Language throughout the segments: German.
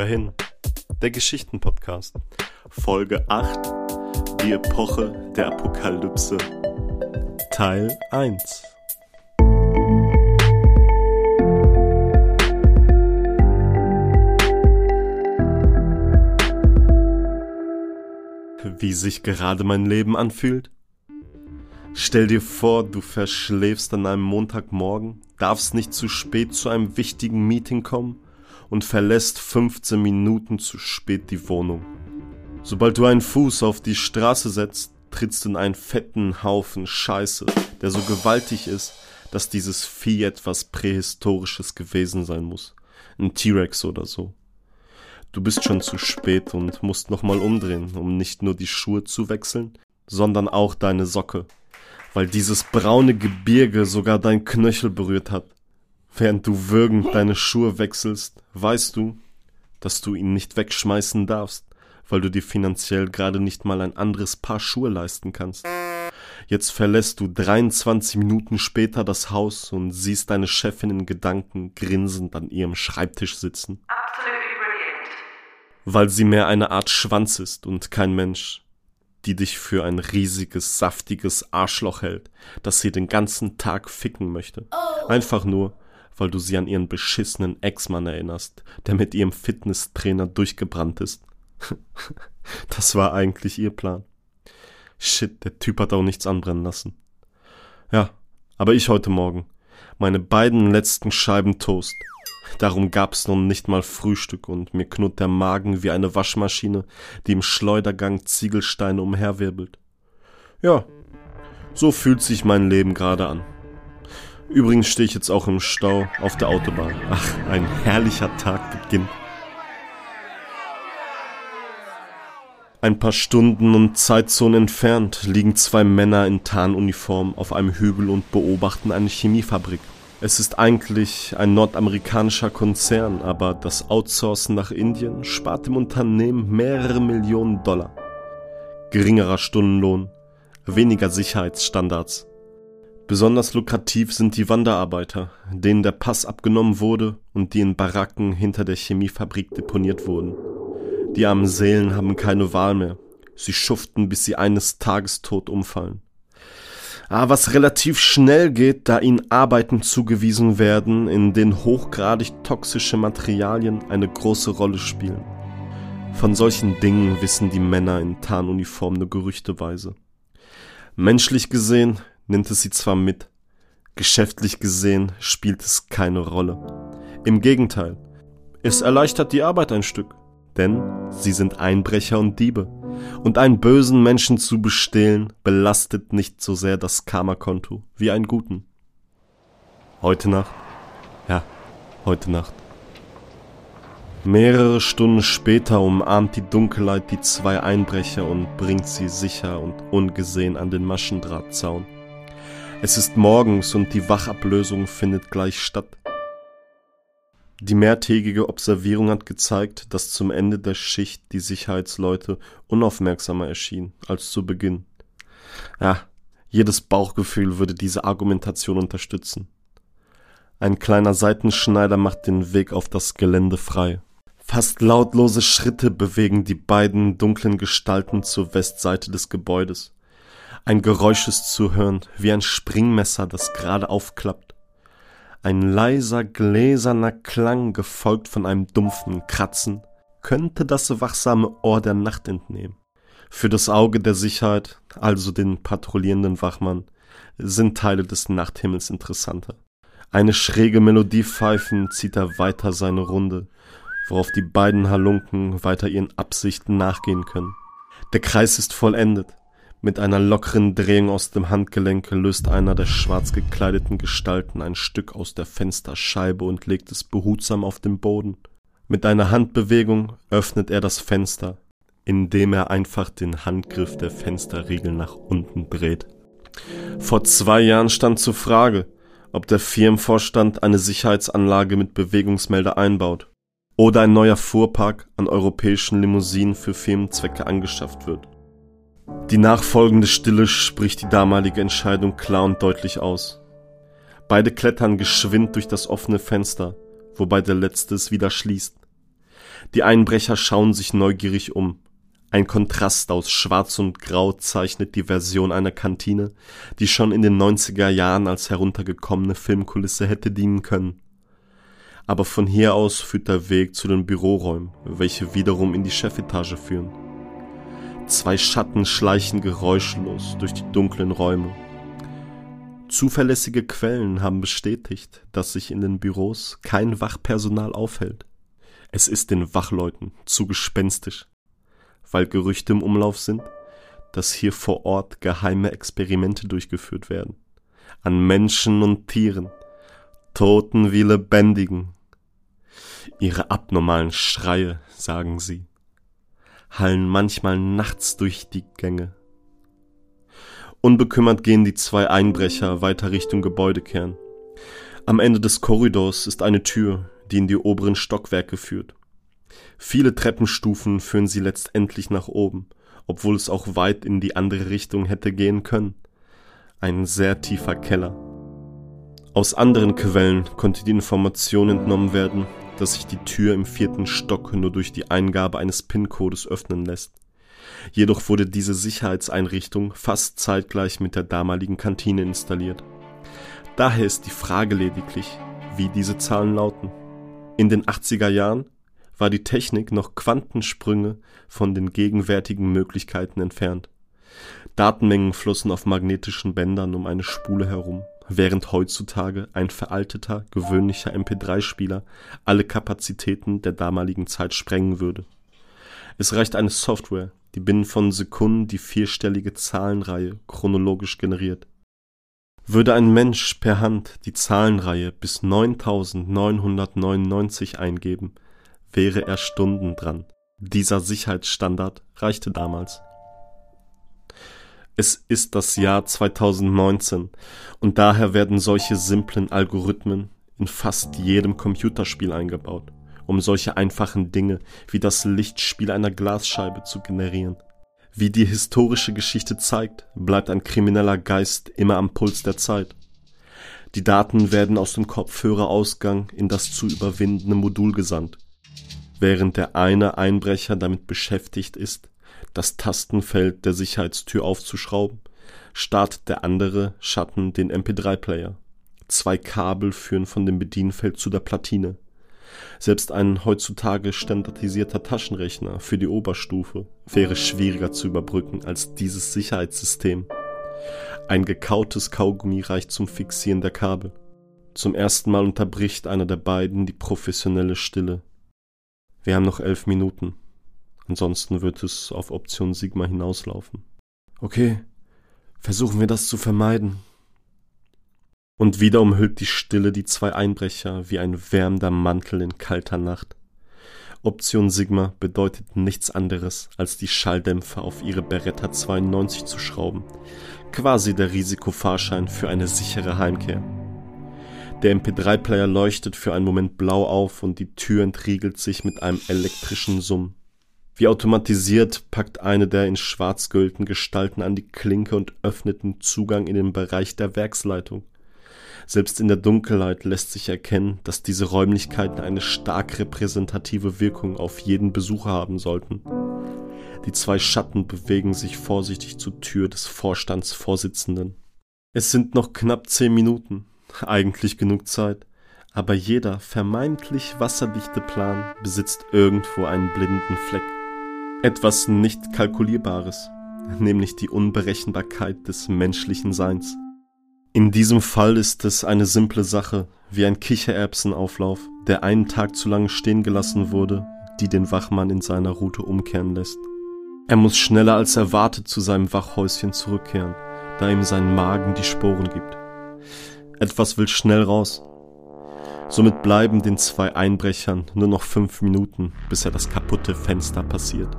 Hör hin. Der Geschichtenpodcast. Folge 8. Die Epoche der Apokalypse. Teil 1. Wie sich gerade mein Leben anfühlt? Stell dir vor, du verschläfst an einem Montagmorgen, darfst nicht zu spät zu einem wichtigen Meeting kommen und verlässt 15 Minuten zu spät die Wohnung. Sobald du einen Fuß auf die Straße setzt, trittst du in einen fetten Haufen Scheiße, der so gewaltig ist, dass dieses Vieh etwas Prähistorisches gewesen sein muss. Ein T-Rex oder so. Du bist schon zu spät und musst nochmal umdrehen, um nicht nur die Schuhe zu wechseln, sondern auch deine Socke, weil dieses braune Gebirge sogar dein Knöchel berührt hat. Während du würgend deine Schuhe wechselst, weißt du, dass du ihn nicht wegschmeißen darfst, weil du dir finanziell gerade nicht mal ein anderes Paar Schuhe leisten kannst. Jetzt verlässt du 23 Minuten später das Haus und siehst deine Chefin in Gedanken grinsend an ihrem Schreibtisch sitzen. Weil sie mehr eine Art Schwanz ist und kein Mensch, die dich für ein riesiges, saftiges Arschloch hält, das sie den ganzen Tag ficken möchte. Einfach nur, weil du sie an ihren beschissenen Ex-Mann erinnerst, der mit ihrem Fitnesstrainer durchgebrannt ist. das war eigentlich ihr Plan. Shit, der Typ hat auch nichts anbrennen lassen. Ja, aber ich heute Morgen. Meine beiden letzten Scheiben Toast. Darum gab's nun nicht mal Frühstück und mir knurrt der Magen wie eine Waschmaschine, die im Schleudergang Ziegelsteine umherwirbelt. Ja, so fühlt sich mein Leben gerade an. Übrigens stehe ich jetzt auch im Stau auf der Autobahn. Ach, ein herrlicher Tag beginnt. Ein paar Stunden und Zeitzonen entfernt liegen zwei Männer in Tarnuniform auf einem Hügel und beobachten eine Chemiefabrik. Es ist eigentlich ein nordamerikanischer Konzern, aber das Outsourcen nach Indien spart dem Unternehmen mehrere Millionen Dollar. Geringerer Stundenlohn, weniger Sicherheitsstandards, Besonders lukrativ sind die Wanderarbeiter, denen der Pass abgenommen wurde und die in Baracken hinter der Chemiefabrik deponiert wurden. Die armen Seelen haben keine Wahl mehr. Sie schuften, bis sie eines Tages tot umfallen. Aber ah, was relativ schnell geht, da ihnen Arbeiten zugewiesen werden, in denen hochgradig toxische Materialien eine große Rolle spielen. Von solchen Dingen wissen die Männer in Tarnuniform nur gerüchteweise. Menschlich gesehen nimmt es sie zwar mit, geschäftlich gesehen spielt es keine Rolle. Im Gegenteil, es erleichtert die Arbeit ein Stück, denn sie sind Einbrecher und Diebe. Und einen bösen Menschen zu bestehlen, belastet nicht so sehr das Karma-Konto wie einen guten. Heute Nacht, ja, heute Nacht. Mehrere Stunden später umarmt die Dunkelheit die zwei Einbrecher und bringt sie sicher und ungesehen an den Maschendrahtzaun. Es ist morgens und die Wachablösung findet gleich statt. Die mehrtägige Observierung hat gezeigt, dass zum Ende der Schicht die Sicherheitsleute unaufmerksamer erschienen als zu Beginn. Ja, jedes Bauchgefühl würde diese Argumentation unterstützen. Ein kleiner Seitenschneider macht den Weg auf das Gelände frei. Fast lautlose Schritte bewegen die beiden dunklen Gestalten zur Westseite des Gebäudes. Ein Geräusch ist zu hören, wie ein Springmesser, das gerade aufklappt. Ein leiser, gläserner Klang, gefolgt von einem dumpfen Kratzen, könnte das wachsame Ohr der Nacht entnehmen. Für das Auge der Sicherheit, also den patrouillierenden Wachmann, sind Teile des Nachthimmels interessanter. Eine schräge Melodie pfeifen zieht er weiter seine Runde, worauf die beiden Halunken weiter ihren Absichten nachgehen können. Der Kreis ist vollendet. Mit einer lockeren Drehung aus dem Handgelenk löst einer der schwarz gekleideten Gestalten ein Stück aus der Fensterscheibe und legt es behutsam auf den Boden. Mit einer Handbewegung öffnet er das Fenster, indem er einfach den Handgriff der Fensterriegel nach unten dreht. Vor zwei Jahren stand zur Frage, ob der Firmenvorstand eine Sicherheitsanlage mit Bewegungsmelder einbaut oder ein neuer Fuhrpark an europäischen Limousinen für Firmenzwecke angeschafft wird. Die nachfolgende Stille spricht die damalige Entscheidung klar und deutlich aus. Beide klettern geschwind durch das offene Fenster, wobei der letzte es wieder schließt. Die Einbrecher schauen sich neugierig um. Ein Kontrast aus Schwarz und Grau zeichnet die Version einer Kantine, die schon in den 90er Jahren als heruntergekommene Filmkulisse hätte dienen können. Aber von hier aus führt der Weg zu den Büroräumen, welche wiederum in die Chefetage führen. Zwei Schatten schleichen geräuschlos durch die dunklen Räume. Zuverlässige Quellen haben bestätigt, dass sich in den Büros kein Wachpersonal aufhält. Es ist den Wachleuten zu gespenstisch, weil Gerüchte im Umlauf sind, dass hier vor Ort geheime Experimente durchgeführt werden. An Menschen und Tieren, Toten wie Lebendigen. Ihre abnormalen Schreie, sagen sie, hallen manchmal nachts durch die Gänge. Unbekümmert gehen die zwei Einbrecher weiter Richtung Gebäudekern. Am Ende des Korridors ist eine Tür, die in die oberen Stockwerke führt. Viele Treppenstufen führen sie letztendlich nach oben, obwohl es auch weit in die andere Richtung hätte gehen können. Ein sehr tiefer Keller. Aus anderen Quellen konnte die Information entnommen werden, dass sich die Tür im vierten Stock nur durch die Eingabe eines PIN-Codes öffnen lässt. Jedoch wurde diese Sicherheitseinrichtung fast zeitgleich mit der damaligen Kantine installiert. Daher ist die Frage lediglich, wie diese Zahlen lauten. In den 80er Jahren war die Technik noch Quantensprünge von den gegenwärtigen Möglichkeiten entfernt. Datenmengen flossen auf magnetischen Bändern um eine Spule herum während heutzutage ein veralteter, gewöhnlicher MP3-Spieler alle Kapazitäten der damaligen Zeit sprengen würde. Es reicht eine Software, die binnen von Sekunden die vierstellige Zahlenreihe chronologisch generiert. Würde ein Mensch per Hand die Zahlenreihe bis 9999 eingeben, wäre er Stunden dran. Dieser Sicherheitsstandard reichte damals. Es ist das Jahr 2019 und daher werden solche simplen Algorithmen in fast jedem Computerspiel eingebaut, um solche einfachen Dinge wie das Lichtspiel einer Glasscheibe zu generieren. Wie die historische Geschichte zeigt, bleibt ein krimineller Geist immer am Puls der Zeit. Die Daten werden aus dem Kopfhörerausgang in das zu überwindende Modul gesandt. Während der eine Einbrecher damit beschäftigt ist, das Tastenfeld der Sicherheitstür aufzuschrauben, startet der andere Schatten den MP3-Player. Zwei Kabel führen von dem Bedienfeld zu der Platine. Selbst ein heutzutage standardisierter Taschenrechner für die Oberstufe wäre schwieriger zu überbrücken als dieses Sicherheitssystem. Ein gekautes Kaugummi reicht zum Fixieren der Kabel. Zum ersten Mal unterbricht einer der beiden die professionelle Stille. Wir haben noch elf Minuten. Ansonsten wird es auf Option Sigma hinauslaufen. Okay, versuchen wir das zu vermeiden. Und wieder umhüllt die Stille die zwei Einbrecher wie ein wärmender Mantel in kalter Nacht. Option Sigma bedeutet nichts anderes, als die Schalldämpfer auf ihre Beretta 92 zu schrauben. Quasi der Risikofahrschein für eine sichere Heimkehr. Der MP3-Player leuchtet für einen Moment blau auf und die Tür entriegelt sich mit einem elektrischen Summen. Wie automatisiert packt eine der in schwarz gehüllten Gestalten an die Klinke und öffnet den Zugang in den Bereich der Werksleitung. Selbst in der Dunkelheit lässt sich erkennen, dass diese Räumlichkeiten eine stark repräsentative Wirkung auf jeden Besucher haben sollten. Die zwei Schatten bewegen sich vorsichtig zur Tür des Vorstandsvorsitzenden. Es sind noch knapp zehn Minuten, eigentlich genug Zeit, aber jeder vermeintlich wasserdichte Plan besitzt irgendwo einen blinden Fleck etwas nicht Kalkulierbares, nämlich die Unberechenbarkeit des menschlichen Seins. In diesem Fall ist es eine simple Sache, wie ein Kichererbsenauflauf, der einen Tag zu lange stehen gelassen wurde, die den Wachmann in seiner Route umkehren lässt. Er muss schneller als erwartet zu seinem Wachhäuschen zurückkehren, da ihm sein Magen die Sporen gibt. Etwas will schnell raus. Somit bleiben den zwei Einbrechern nur noch fünf Minuten, bis er das kaputte Fenster passiert.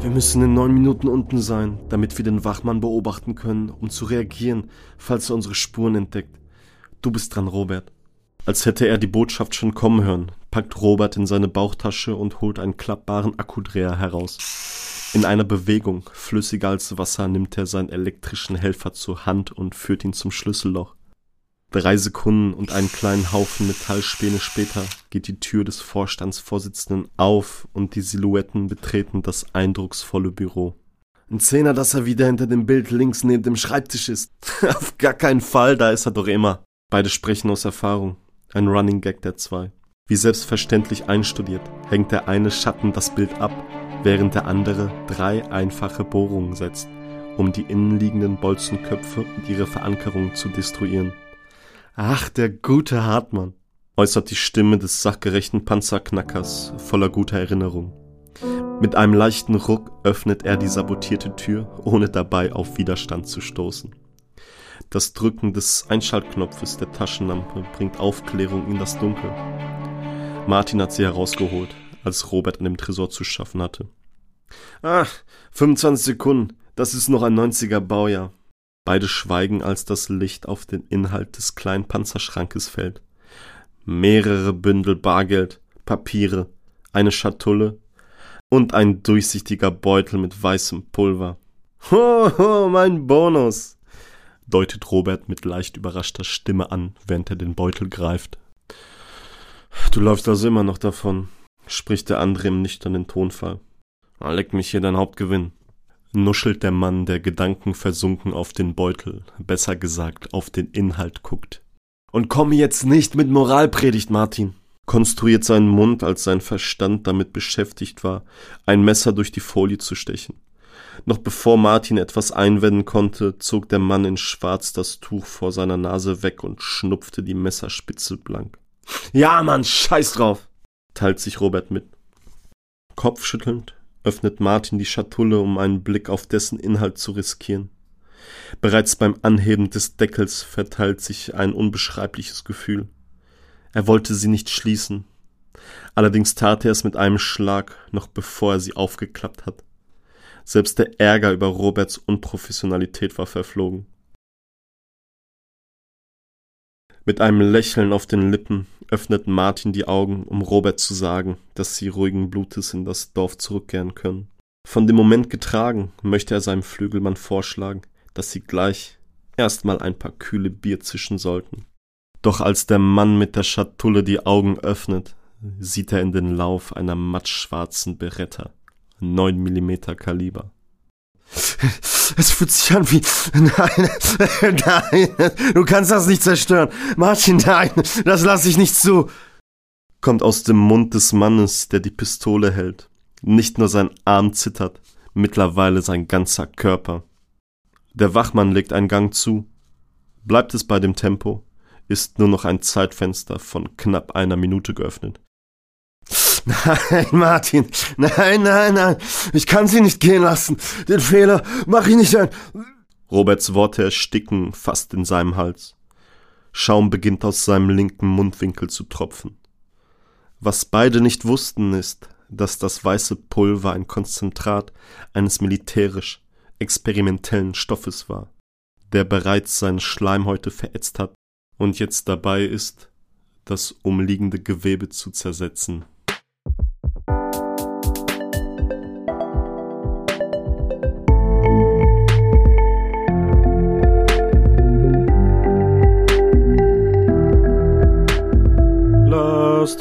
Wir müssen in neun Minuten unten sein, damit wir den Wachmann beobachten können, um zu reagieren, falls er unsere Spuren entdeckt. Du bist dran, Robert. Als hätte er die Botschaft schon kommen hören, packt Robert in seine Bauchtasche und holt einen klappbaren Akkudreher heraus. In einer Bewegung, flüssiger als Wasser, nimmt er seinen elektrischen Helfer zur Hand und führt ihn zum Schlüsselloch. Drei Sekunden und einen kleinen Haufen Metallspäne später geht die Tür des Vorstandsvorsitzenden auf und die Silhouetten betreten das eindrucksvolle Büro. Ein Zehner, dass er wieder hinter dem Bild links neben dem Schreibtisch ist. Auf gar keinen Fall, da ist er doch immer. Beide sprechen aus Erfahrung. Ein Running Gag der zwei. Wie selbstverständlich einstudiert, hängt der eine Schatten das Bild ab, während der andere drei einfache Bohrungen setzt, um die innenliegenden Bolzenköpfe und ihre Verankerung zu destruieren. Ach, der gute Hartmann, äußert die Stimme des sachgerechten Panzerknackers voller guter Erinnerung. Mit einem leichten Ruck öffnet er die sabotierte Tür, ohne dabei auf Widerstand zu stoßen. Das Drücken des Einschaltknopfes der Taschenlampe bringt Aufklärung in das Dunkel. Martin hat sie herausgeholt, als Robert an dem Tresor zu schaffen hatte. Ah, 25 Sekunden, das ist noch ein 90er Baujahr. Beide schweigen, als das Licht auf den Inhalt des kleinen Panzerschrankes fällt. Mehrere Bündel Bargeld, Papiere, eine Schatulle und ein durchsichtiger Beutel mit weißem Pulver. Ho, ho, mein Bonus! deutet Robert mit leicht überraschter Stimme an, während er den Beutel greift. Du läufst also immer noch davon, spricht der andere im nüchternen Tonfall. Leck mich hier dein Hauptgewinn nuschelt der Mann, der Gedanken versunken auf den Beutel, besser gesagt auf den Inhalt guckt. Und komme jetzt nicht mit Moralpredigt, Martin, konstruiert seinen Mund, als sein Verstand damit beschäftigt war, ein Messer durch die Folie zu stechen. Noch bevor Martin etwas einwenden konnte, zog der Mann in Schwarz das Tuch vor seiner Nase weg und schnupfte die Messerspitze blank. Ja, Mann, scheiß drauf, teilt sich Robert mit. Kopfschüttelnd öffnet Martin die Schatulle, um einen Blick auf dessen Inhalt zu riskieren. Bereits beim Anheben des Deckels verteilt sich ein unbeschreibliches Gefühl. Er wollte sie nicht schließen. Allerdings tat er es mit einem Schlag, noch bevor er sie aufgeklappt hat. Selbst der Ärger über Roberts Unprofessionalität war verflogen. Mit einem Lächeln auf den Lippen öffnet Martin die Augen, um Robert zu sagen, dass sie ruhigen Blutes in das Dorf zurückkehren können. Von dem Moment getragen, möchte er seinem Flügelmann vorschlagen, dass sie gleich erstmal ein paar kühle Bier zischen sollten. Doch als der Mann mit der Schatulle die Augen öffnet, sieht er in den Lauf einer mattschwarzen Beretta, 9 mm Kaliber. Es fühlt sich an wie. Nein, nein, du kannst das nicht zerstören. Martin, nein, das lasse ich nicht zu. Kommt aus dem Mund des Mannes, der die Pistole hält. Nicht nur sein Arm zittert, mittlerweile sein ganzer Körper. Der Wachmann legt einen Gang zu. Bleibt es bei dem Tempo, ist nur noch ein Zeitfenster von knapp einer Minute geöffnet. Nein, Martin, nein, nein, nein, ich kann sie nicht gehen lassen. Den Fehler mach ich nicht ein. Roberts Worte ersticken fast in seinem Hals. Schaum beginnt aus seinem linken Mundwinkel zu tropfen. Was beide nicht wussten, ist, dass das weiße Pulver ein Konzentrat eines militärisch experimentellen Stoffes war, der bereits seine Schleimhäute verätzt hat und jetzt dabei ist, das umliegende Gewebe zu zersetzen.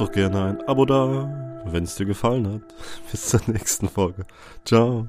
Doch gerne ein Abo da, wenn es dir gefallen hat. Bis zur nächsten Folge. Ciao.